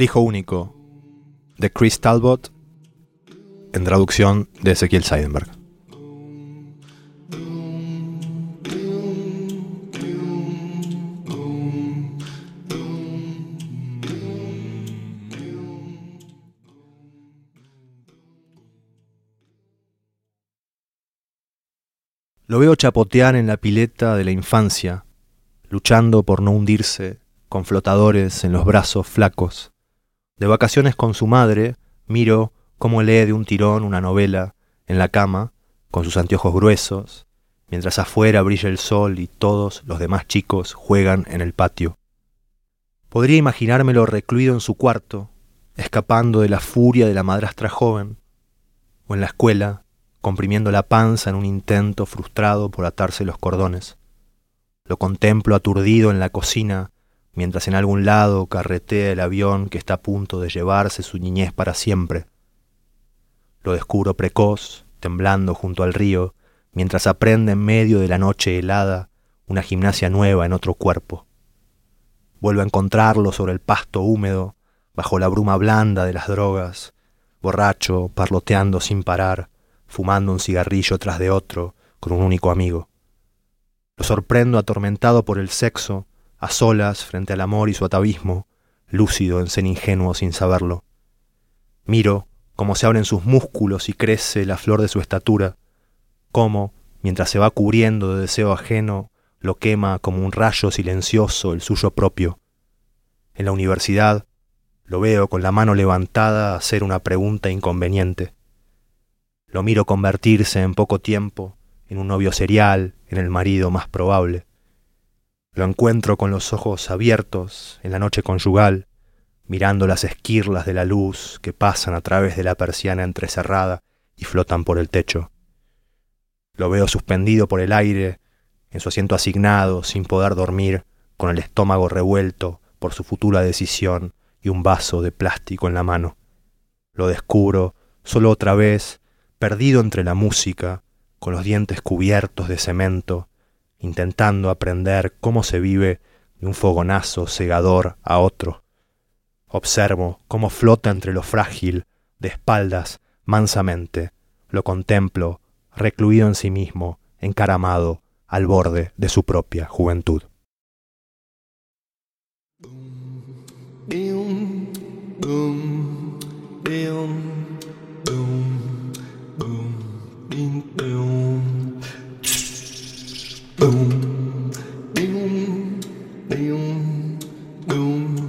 El hijo único de Chris Talbot en traducción de Ezequiel Seidenberg. Lo veo chapotear en la pileta de la infancia, luchando por no hundirse con flotadores en los brazos flacos. De vacaciones con su madre, miro cómo lee de un tirón una novela en la cama, con sus anteojos gruesos, mientras afuera brilla el sol y todos los demás chicos juegan en el patio. Podría imaginármelo recluido en su cuarto, escapando de la furia de la madrastra joven, o en la escuela, comprimiendo la panza en un intento frustrado por atarse los cordones. Lo contemplo aturdido en la cocina, mientras en algún lado carretea el avión que está a punto de llevarse su niñez para siempre. Lo descubro precoz, temblando junto al río, mientras aprende en medio de la noche helada una gimnasia nueva en otro cuerpo. Vuelvo a encontrarlo sobre el pasto húmedo, bajo la bruma blanda de las drogas, borracho, parloteando sin parar, fumando un cigarrillo tras de otro con un único amigo. Lo sorprendo atormentado por el sexo, a solas frente al amor y su atavismo, lúcido en ser ingenuo sin saberlo. Miro cómo se abren sus músculos y crece la flor de su estatura, cómo, mientras se va cubriendo de deseo ajeno, lo quema como un rayo silencioso el suyo propio. En la universidad, lo veo con la mano levantada hacer una pregunta inconveniente. Lo miro convertirse en poco tiempo en un novio serial, en el marido más probable. Lo encuentro con los ojos abiertos en la noche conyugal, mirando las esquirlas de la luz que pasan a través de la persiana entrecerrada y flotan por el techo. Lo veo suspendido por el aire, en su asiento asignado, sin poder dormir, con el estómago revuelto por su futura decisión y un vaso de plástico en la mano. Lo descubro solo otra vez perdido entre la música, con los dientes cubiertos de cemento, intentando aprender cómo se vive de un fogonazo cegador a otro. Observo cómo flota entre lo frágil, de espaldas, mansamente, lo contemplo, recluido en sí mismo, encaramado, al borde de su propia juventud. doom, doom.